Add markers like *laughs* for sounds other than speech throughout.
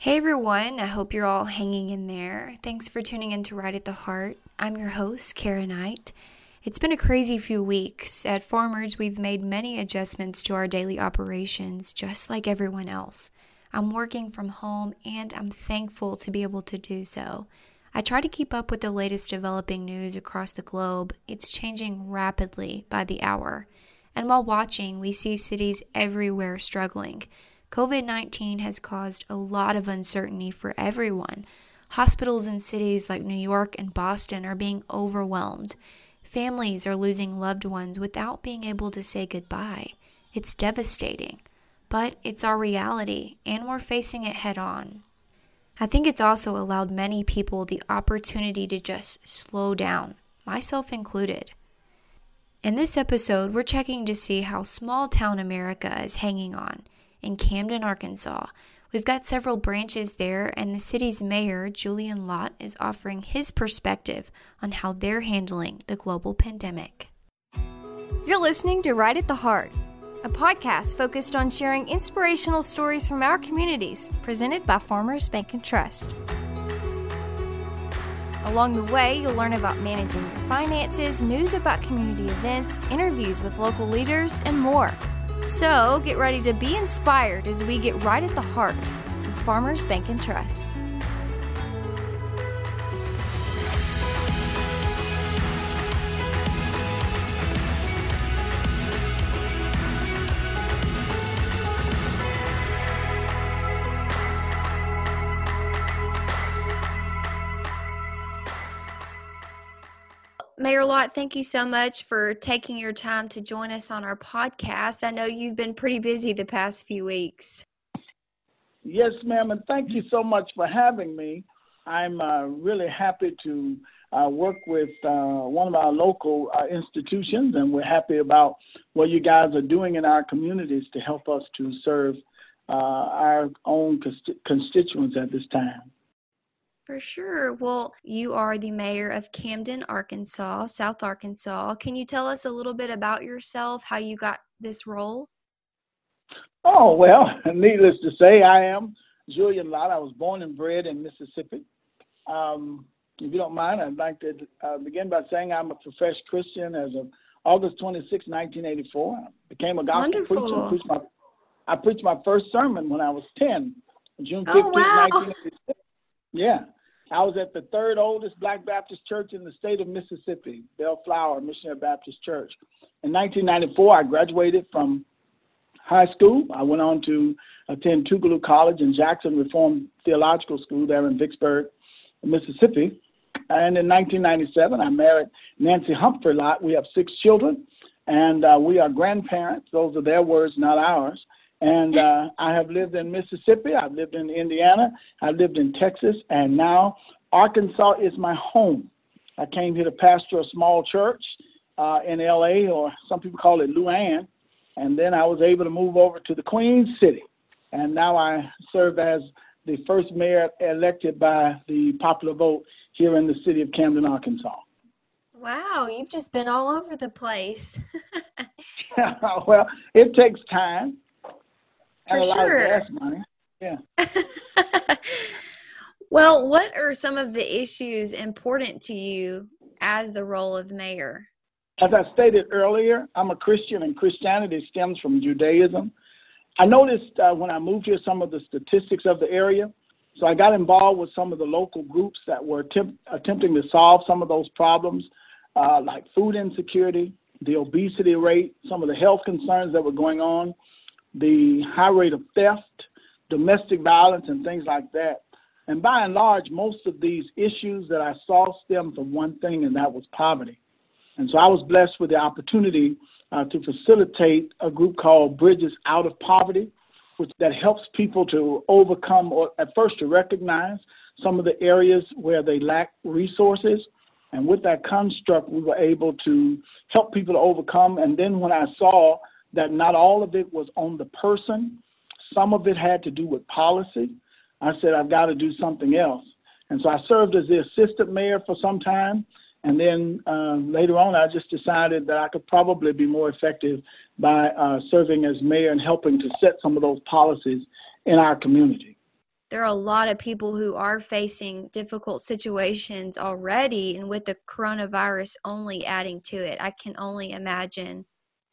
Hey everyone, I hope you're all hanging in there. Thanks for tuning in to Right at the Heart. I'm your host, Kara Knight. It's been a crazy few weeks. At Farmers, we've made many adjustments to our daily operations, just like everyone else. I'm working from home and I'm thankful to be able to do so. I try to keep up with the latest developing news across the globe. It's changing rapidly by the hour. And while watching, we see cities everywhere struggling. COVID 19 has caused a lot of uncertainty for everyone. Hospitals in cities like New York and Boston are being overwhelmed. Families are losing loved ones without being able to say goodbye. It's devastating, but it's our reality, and we're facing it head on. I think it's also allowed many people the opportunity to just slow down, myself included. In this episode, we're checking to see how small town America is hanging on in Camden, Arkansas. We've got several branches there, and the city's mayor, Julian Lott, is offering his perspective on how they're handling the global pandemic. You're listening to Right at the Heart, a podcast focused on sharing inspirational stories from our communities, presented by Farmers Bank and Trust. Along the way, you'll learn about managing your finances, news about community events, interviews with local leaders, and more. So get ready to be inspired as we get right at the heart of Farmers Bank and Trust. Mayor Lott, thank you so much for taking your time to join us on our podcast. I know you've been pretty busy the past few weeks. Yes, ma'am, and thank you so much for having me. I'm uh, really happy to uh, work with uh, one of our local uh, institutions, and we're happy about what you guys are doing in our communities to help us to serve uh, our own constituents at this time. For sure. Well, you are the mayor of Camden, Arkansas, South Arkansas. Can you tell us a little bit about yourself, how you got this role? Oh, well, *laughs* needless to say, I am Julian Lott. I was born and bred in Mississippi. Um, if you don't mind, I'd like to uh, begin by saying I'm a professed Christian as of August 26, 1984. I became a gospel Wonderful. preacher. Preached my, I preached my first sermon when I was 10, June 15, oh, wow. 1986. Yeah. I was at the third oldest Black Baptist church in the state of Mississippi, Bellflower Missionary Baptist Church. In 1994, I graduated from high school. I went on to attend Tougaloo College and Jackson Reformed Theological School there in Vicksburg, Mississippi. And in 1997, I married Nancy Humphrey Lott. We have six children, and uh, we are grandparents. Those are their words, not ours. And uh, I have lived in Mississippi, I've lived in Indiana, I've lived in Texas, and now Arkansas is my home. I came here to pastor a small church uh, in LA, or some people call it Louann, and then I was able to move over to the Queen City. And now I serve as the first mayor elected by the popular vote here in the city of Camden, Arkansas. Wow, you've just been all over the place. *laughs* *laughs* well, it takes time for sure. money. Yeah. *laughs* well, what are some of the issues important to you as the role of mayor? As I stated earlier, I'm a Christian, and Christianity stems from Judaism. I noticed uh, when I moved here some of the statistics of the area. So I got involved with some of the local groups that were attempt, attempting to solve some of those problems, uh, like food insecurity, the obesity rate, some of the health concerns that were going on the high rate of theft, domestic violence, and things like that. And by and large, most of these issues that I saw stem from one thing, and that was poverty. And so I was blessed with the opportunity uh, to facilitate a group called Bridges Out of Poverty, which that helps people to overcome or at first to recognize some of the areas where they lack resources. And with that construct, we were able to help people to overcome. And then when I saw that not all of it was on the person. Some of it had to do with policy. I said, I've got to do something else. And so I served as the assistant mayor for some time. And then uh, later on, I just decided that I could probably be more effective by uh, serving as mayor and helping to set some of those policies in our community. there are a lot of people who are facing difficult situations already and with the coronavirus only adding to it i can only imagine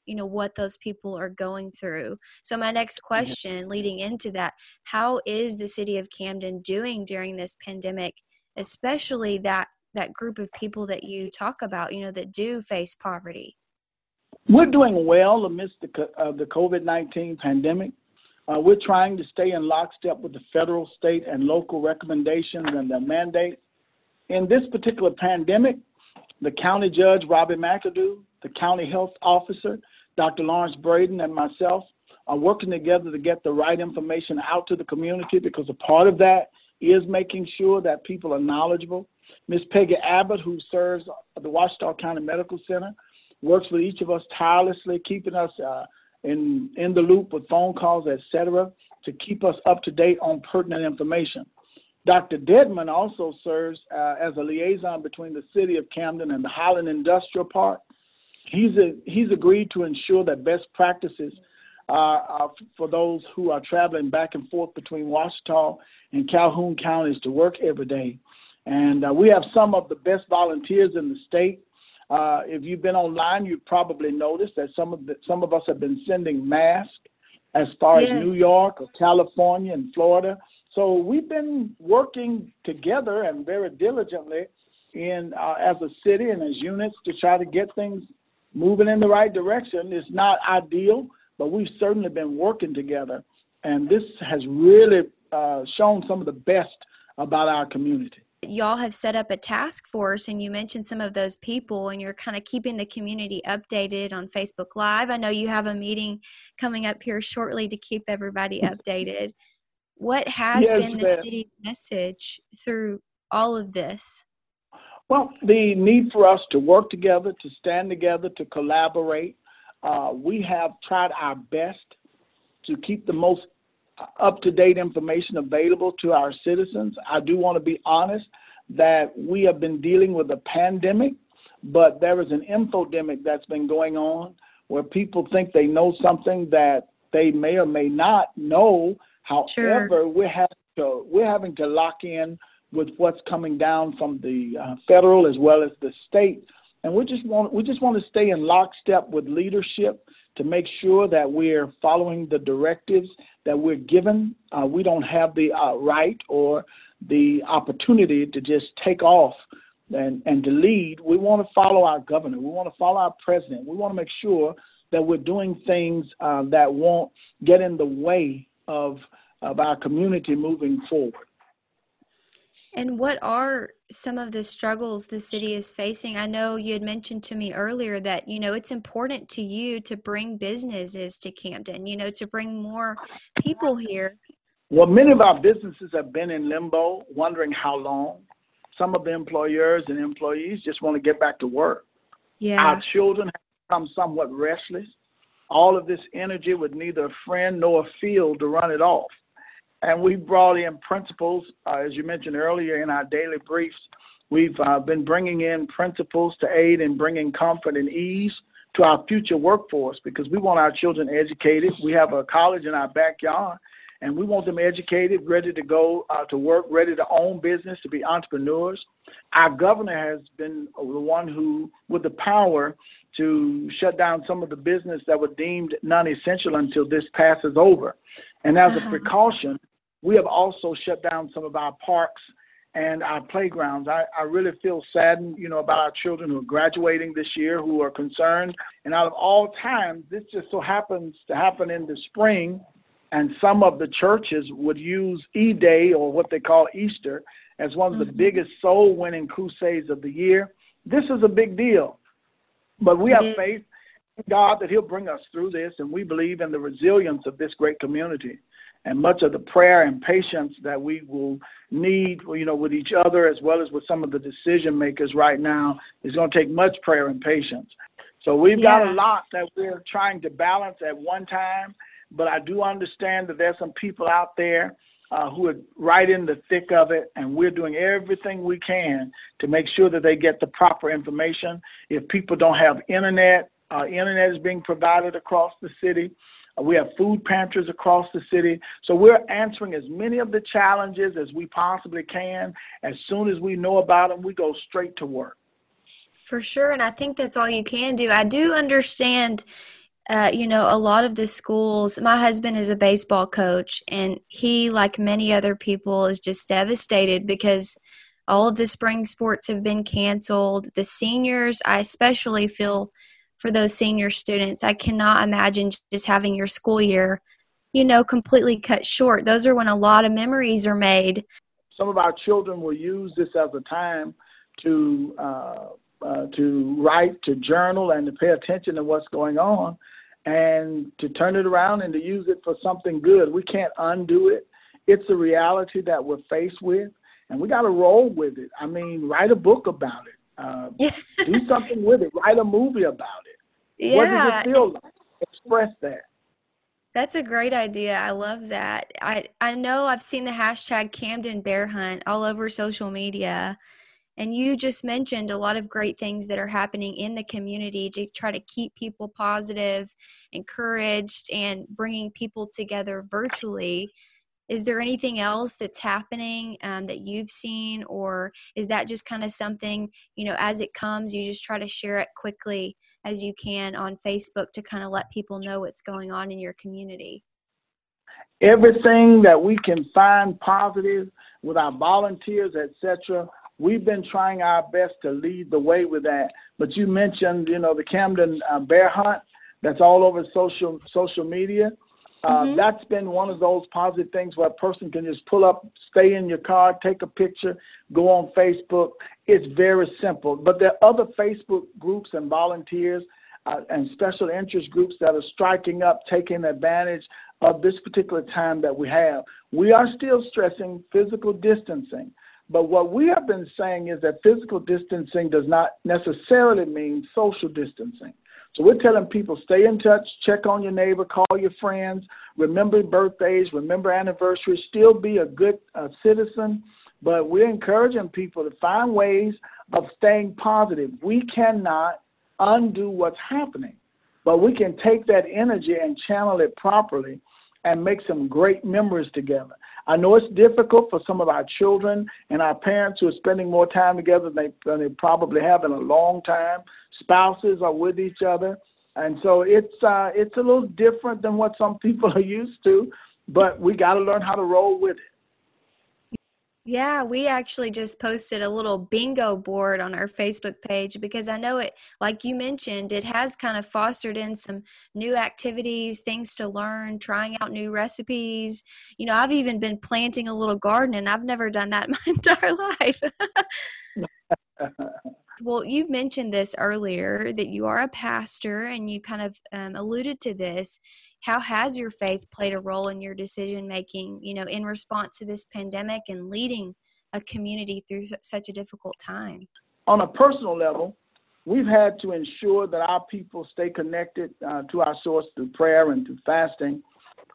you know what those people are going through. So my next question leading into that how is the city of camden doing during this pandemic especially that that group of people that you talk about you know that do face poverty? We're doing well amidst the, uh, the covid-19 pandemic. Uh, we're trying to stay in lockstep with the federal, state, and local recommendations and their mandates. In this particular pandemic, the county judge, robin McAdoo, the county health officer, Dr. Lawrence Braden, and myself are working together to get the right information out to the community because a part of that is making sure that people are knowledgeable. Ms. Peggy Abbott, who serves the Ouachita County Medical Center, works with each of us tirelessly, keeping us uh, in, in the loop with phone calls, etc., to keep us up to date on pertinent information. Dr. Dedman also serves uh, as a liaison between the city of Camden and the Highland Industrial Park. He's, a, he's agreed to ensure that best practices are for those who are traveling back and forth between Ouachita and Calhoun counties to work every day. And uh, we have some of the best volunteers in the state uh, if you've been online, you've probably noticed that some of the, some of us have been sending masks as far yes. as New York or California and Florida. So we've been working together and very diligently in uh, as a city and as units to try to get things moving in the right direction. It's not ideal, but we've certainly been working together, and this has really uh, shown some of the best about our community y'all have set up a task force and you mentioned some of those people and you're kind of keeping the community updated on Facebook Live. I know you have a meeting coming up here shortly to keep everybody *laughs* updated. What has yes, been the city's message through all of this? Well, the need for us to work together, to stand together, to collaborate. Uh, we have tried our best to keep the most up to date information available to our citizens. I do want to be honest that we have been dealing with a pandemic, but there is an infodemic that's been going on where people think they know something that they may or may not know. However, sure. we're having to we're having to lock in with what's coming down from the uh, federal as well as the state, and we just want we just want to stay in lockstep with leadership to make sure that we're following the directives that we're given. Uh, we don't have the uh, right or the opportunity to just take off and, and to lead. We want to follow our governor. We want to follow our president. We want to make sure that we're doing things uh, that won't get in the way of, of our community moving forward. And what are some of the struggles the city is facing? I know you had mentioned to me earlier that, you know, it's important to you to bring businesses to Camden, you know, to bring more people here. Well, many of our businesses have been in limbo, wondering how long. Some of the employers and employees just want to get back to work. Yeah. Our children have become somewhat restless. All of this energy with neither a friend nor a field to run it off. And we brought in principals, uh, as you mentioned earlier in our daily briefs. We've uh, been bringing in principals to aid in bringing comfort and ease to our future workforce because we want our children educated. We have a college in our backyard, and we want them educated, ready to go uh, to work, ready to own business, to be entrepreneurs. Our governor has been the one who, with the power to shut down some of the business that were deemed non-essential until this passes over. And as uh-huh. a precaution, we have also shut down some of our parks and our playgrounds. I, I really feel saddened, you know, about our children who are graduating this year who are concerned. And out of all times, this just so happens to happen in the spring. And some of the churches would use E Day or what they call Easter as one of the mm-hmm. biggest soul winning crusades of the year. This is a big deal. But we it have is. faith in God that He'll bring us through this, and we believe in the resilience of this great community and much of the prayer and patience that we will need, you know, with each other as well as with some of the decision makers right now is going to take much prayer and patience. So we've yeah. got a lot that we're trying to balance at one time, but I do understand that there's some people out there uh, who are right in the thick of it, and we're doing everything we can to make sure that they get the proper information. If people don't have internet, uh, internet is being provided across the city. We have food pantries across the city. So we're answering as many of the challenges as we possibly can. As soon as we know about them, we go straight to work. For sure. And I think that's all you can do. I do understand, uh, you know, a lot of the schools. My husband is a baseball coach, and he, like many other people, is just devastated because all of the spring sports have been canceled. The seniors, I especially feel for those senior students. I cannot imagine just having your school year, you know, completely cut short. Those are when a lot of memories are made. Some of our children will use this as a time to uh, uh, to write, to journal, and to pay attention to what's going on, and to turn it around and to use it for something good. We can't undo it. It's a reality that we're faced with, and we got to roll with it. I mean, write a book about it. Uh, do something with it. Write a movie about it. Yeah. What does it feel like? Express that. That's a great idea. I love that. I I know I've seen the hashtag Camden Bear Hunt all over social media. And you just mentioned a lot of great things that are happening in the community to try to keep people positive, encouraged, and bringing people together virtually. Is there anything else that's happening um, that you've seen, or is that just kind of something, you know, as it comes, you just try to share it quickly as you can on Facebook to kind of let people know what's going on in your community? Everything that we can find positive with our volunteers, etc. We've been trying our best to lead the way with that. But you mentioned, you know, the Camden uh, Bear Hunt. That's all over social social media. Uh, mm-hmm. That's been one of those positive things where a person can just pull up, stay in your car, take a picture, go on Facebook. It's very simple. But there are other Facebook groups and volunteers uh, and special interest groups that are striking up, taking advantage of this particular time that we have. We are still stressing physical distancing. But what we have been saying is that physical distancing does not necessarily mean social distancing. So we're telling people stay in touch, check on your neighbor, call your friends, remember birthdays, remember anniversaries, still be a good uh, citizen. But we're encouraging people to find ways of staying positive. We cannot undo what's happening, but we can take that energy and channel it properly and make some great memories together. I know it's difficult for some of our children and our parents who are spending more time together than they, than they probably have in a long time. Spouses are with each other. And so it's uh, it's a little different than what some *laughs* people are used to, but we got to learn how to roll with it. Yeah, we actually just posted a little bingo board on our Facebook page because I know it, like you mentioned, it has kind of fostered in some new activities, things to learn, trying out new recipes. You know, I've even been planting a little garden and I've never done that in *laughs* my entire life. *laughs* well, you've mentioned this earlier that you are a pastor and you kind of um, alluded to this. How has your faith played a role in your decision making you know in response to this pandemic and leading a community through such a difficult time? On a personal level we've had to ensure that our people stay connected uh, to our source through prayer and through fasting.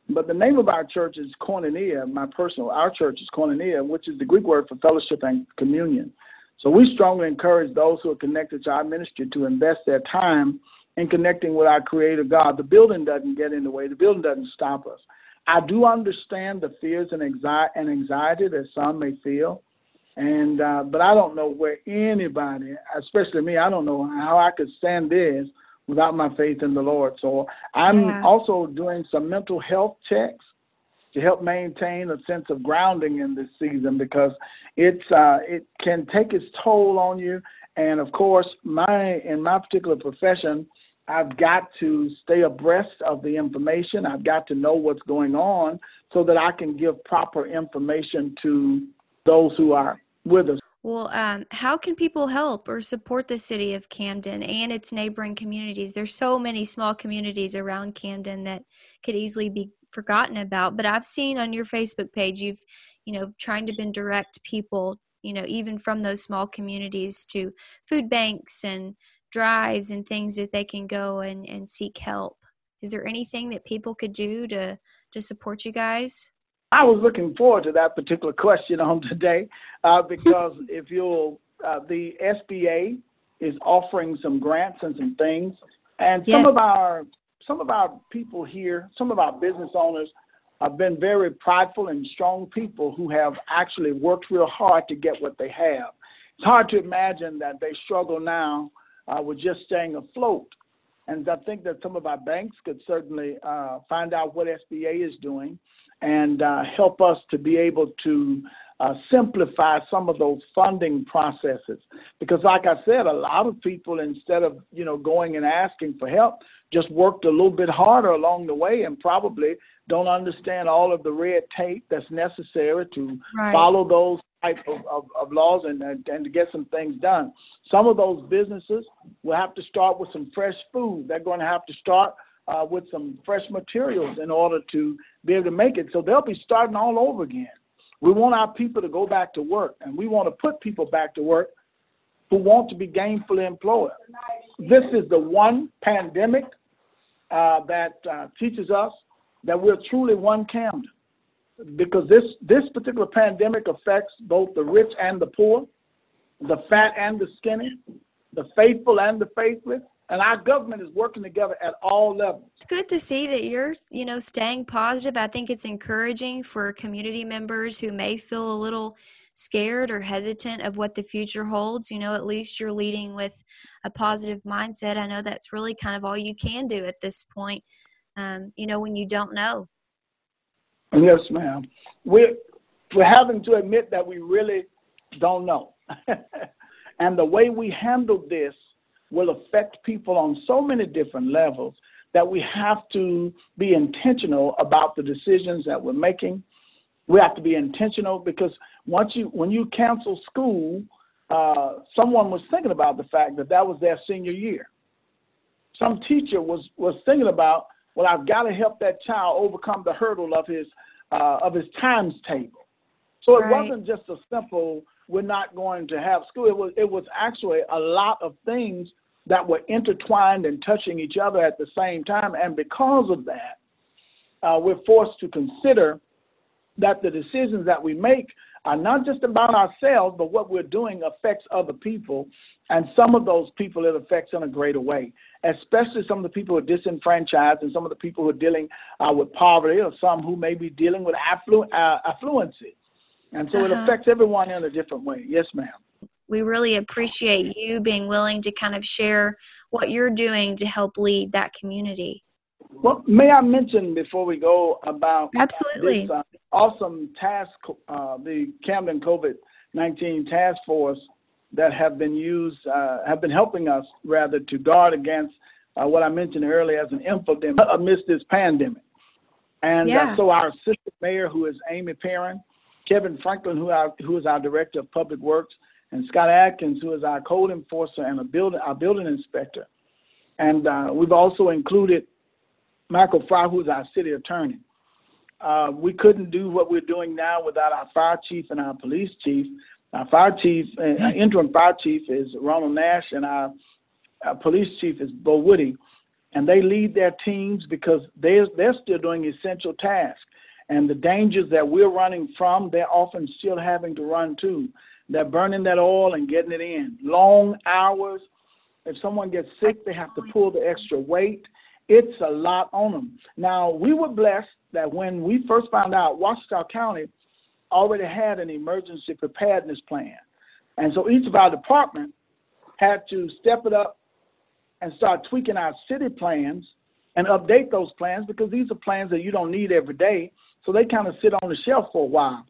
But the name of our church is koinonia my personal our church is koinonia which is the greek word for fellowship and communion so we strongly encourage those who are connected to our ministry to invest their time in connecting with our Creator God. The building doesn't get in the way, the building doesn't stop us. I do understand the fears and anxiety that some may feel. And uh, but I don't know where anybody, especially me, I don't know how I could stand this without my faith in the Lord. So I'm yeah. also doing some mental health checks to help maintain a sense of grounding in this season because it's uh, it can take its toll on you. And of course, my in my particular profession, I've got to stay abreast of the information. I've got to know what's going on so that I can give proper information to those who are with us. Well, um, how can people help or support the city of Camden and its neighboring communities? There's so many small communities around Camden that could easily be forgotten about. But I've seen on your Facebook page you've, you know, trying to been direct people, you know, even from those small communities to food banks and drives and things that they can go and, and seek help. Is there anything that people could do to to support you guys? I was looking forward to that particular question on *laughs* today uh, *laughs* because if you'll, uh, the SBA is offering some grants and some things, and some yes. of our some of our people here, some of our business owners have been very prideful and strong people who have actually worked real hard to get what they have. It's hard to imagine that they struggle now uh, with just staying afloat. And I think that some of our banks could certainly uh, find out what SBA is doing and uh, help us to be able to uh, simplify some of those funding processes. Because, like I said, a lot of people, instead of you know going and asking for help, just worked a little bit harder along the way and probably don't understand all of the red tape that's necessary to right. follow those type of, of, of laws and, and to get some things done. Some of those businesses will have to start with some fresh food. They're going to have to start uh, with some fresh materials in order to be able to make it. So they'll be starting all over again. We want our people to go back to work, and we want to put people back to work who want to be gainfully employed. This is the one pandemic uh, that uh, teaches us that we're truly one Camden, because this this particular pandemic affects both the rich and the poor, the fat and the skinny, the faithful and the faithless, and our government is working together at all levels. It's good to see that you're, you know, staying positive. I think it's encouraging for community members who may feel a little scared or hesitant of what the future holds. You know, at least you're leading with a positive mindset. I know that's really kind of all you can do at this point. Um, you know, when you don't know. Yes, ma'am. We're we're having to admit that we really don't know. *laughs* and the way we handle this will affect people on so many different levels that we have to be intentional about the decisions that we're making. We have to be intentional because once you when you cancel school, uh, someone was thinking about the fact that that was their senior year. Some teacher was was thinking about, well, I've got to help that child overcome the hurdle of his uh, of his times table. So it right. wasn't just a simple we're not going to have school. It was it was actually a lot of things that were intertwined and touching each other at the same time. And because of that, uh, we're forced to consider that the decisions that we make are not just about ourselves, but what we're doing affects other people. And some of those people it affects in a greater way, especially some of the people who are disenfranchised and some of the people who are dealing uh, with poverty or some who may be dealing with afflu- uh, affluency. And so uh-huh. it affects everyone in a different way. Yes, ma'am we really appreciate you being willing to kind of share what you're doing to help lead that community. Well, may I mention before we go about absolutely this, uh, awesome task, uh, the Camden COVID nineteen task force that have been used, uh, have been helping us rather to guard against uh, what I mentioned earlier as an infodemic amidst this pandemic. And uh, yeah. so our assistant mayor, who is Amy Perrin, Kevin Franklin, who, our, who is our director of public works, and Scott Atkins, who is our code enforcer and a building, our building inspector. And uh, we've also included Michael Fry, who's our city attorney. Uh, we couldn't do what we're doing now without our fire chief and our police chief. Our fire chief, uh, our interim fire chief is Ronald Nash, and our, our police chief is Bo Woody. And they lead their teams because they're, they're still doing essential tasks. And the dangers that we're running from, they're often still having to run too. They're burning that oil and getting it in. Long hours. If someone gets sick, they have to pull the extra weight. It's a lot on them. Now, we were blessed that when we first found out, Ouachita County already had an emergency preparedness plan. And so each of our departments had to step it up and start tweaking our city plans and update those plans because these are plans that you don't need every day. So they kind of sit on the shelf for a while.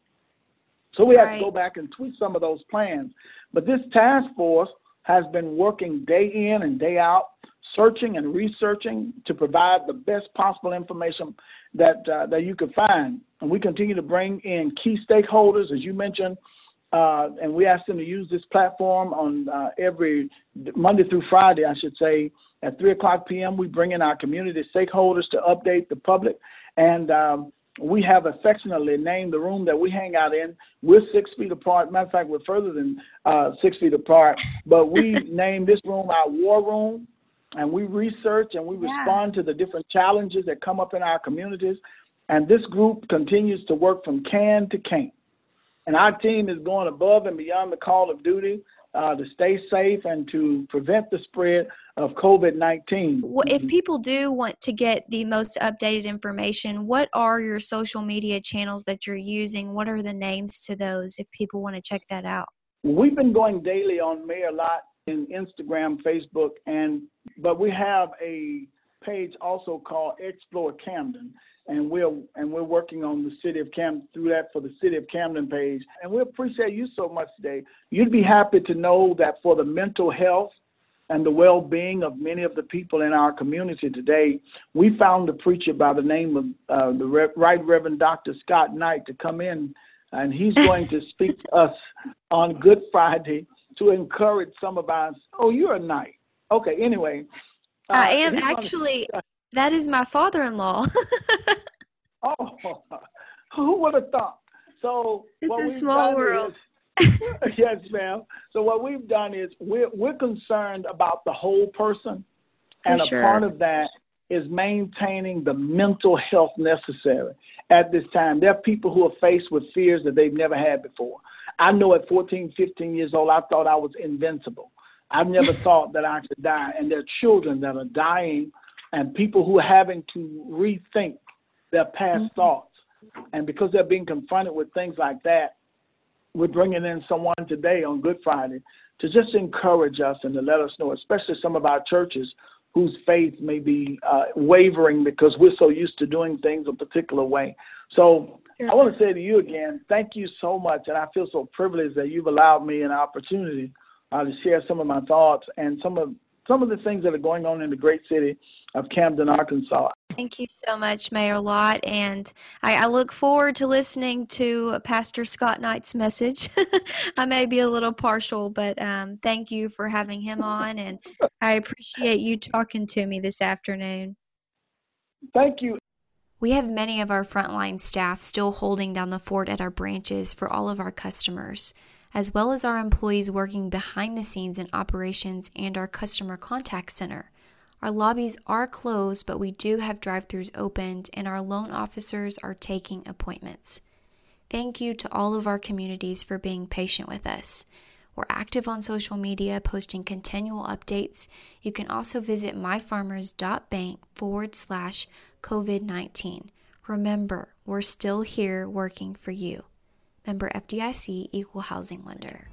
So we right. have to go back and tweak some of those plans. But this task force has been working day in and day out, searching and researching to provide the best possible information that uh, that you could find. And we continue to bring in key stakeholders, as you mentioned, uh, and we ask them to use this platform on uh, every Monday through Friday, I should say, at 3 o'clock p.m. We bring in our community stakeholders to update the public. And um, we have affectionately named the room that we hang out in. We're six feet apart. Matter of fact, we're further than uh, six feet apart. But we *laughs* named this room our war room, and we research and we yeah. respond to the different challenges that come up in our communities. And this group continues to work from can to can't. And our team is going above and beyond the call of duty uh, to stay safe and to prevent the spread of COVID 19. Well, if people do want to get the most updated information, what are your social media channels that you're using? What are the names to those if people want to check that out? We've been going daily on Mayor Lott in Instagram, Facebook, and but we have a page also called Explore Camden, and we're and we're working on the city of Camden through that for the city of Camden page. And we appreciate you so much today. You'd be happy to know that for the mental health and the well-being of many of the people in our community today, we found a preacher by the name of uh, the Re- Right Reverend Dr. Scott Knight to come in, and he's *laughs* going to speak to us on Good Friday to encourage some of us. Oh, you're a knight. Okay. Anyway, uh, I am actually. *laughs* Gonna, that is my father-in-law. *laughs* oh, *laughs* who would have thought? So it's a small world. Is, yes, ma'am. So what we've done is we're we're concerned about the whole person, and sure. a part of that is maintaining the mental health necessary at this time. There are people who are faced with fears that they've never had before. I know at 14, 15 years old, I thought I was invincible. I've never *laughs* thought that I could die. And there are children that are dying and people who are having to rethink their past mm-hmm. thoughts. And because they're being confronted with things like that, we're bringing in someone today on Good Friday to just encourage us and to let us know, especially some of our churches whose faith may be uh, wavering because we're so used to doing things a particular way. So I want to say to you again, thank you so much. And I feel so privileged that you've allowed me an opportunity uh, to share some of my thoughts and some of some of the things that are going on in the great city of Camden, Arkansas. Thank you so much, Mayor Lott, and I, I look forward to listening to Pastor Scott Knight's message. *laughs* I may be a little partial, but um, thank you for having him on, and I appreciate you talking to me this afternoon. Thank you. We have many of our frontline staff still holding down the fort at our branches for all of our customers as well as our employees working behind the scenes in operations and our customer contact center. Our lobbies are closed, but we do have drive throughs opened, and our loan officers are taking appointments. Thank you to all of our communities for being patient with us. We're active on social media, posting continual updates. You can also visit myfarmers.bank forward slash COVID 19. Remember, we're still here working for you. Member FDIC Equal Housing Lender.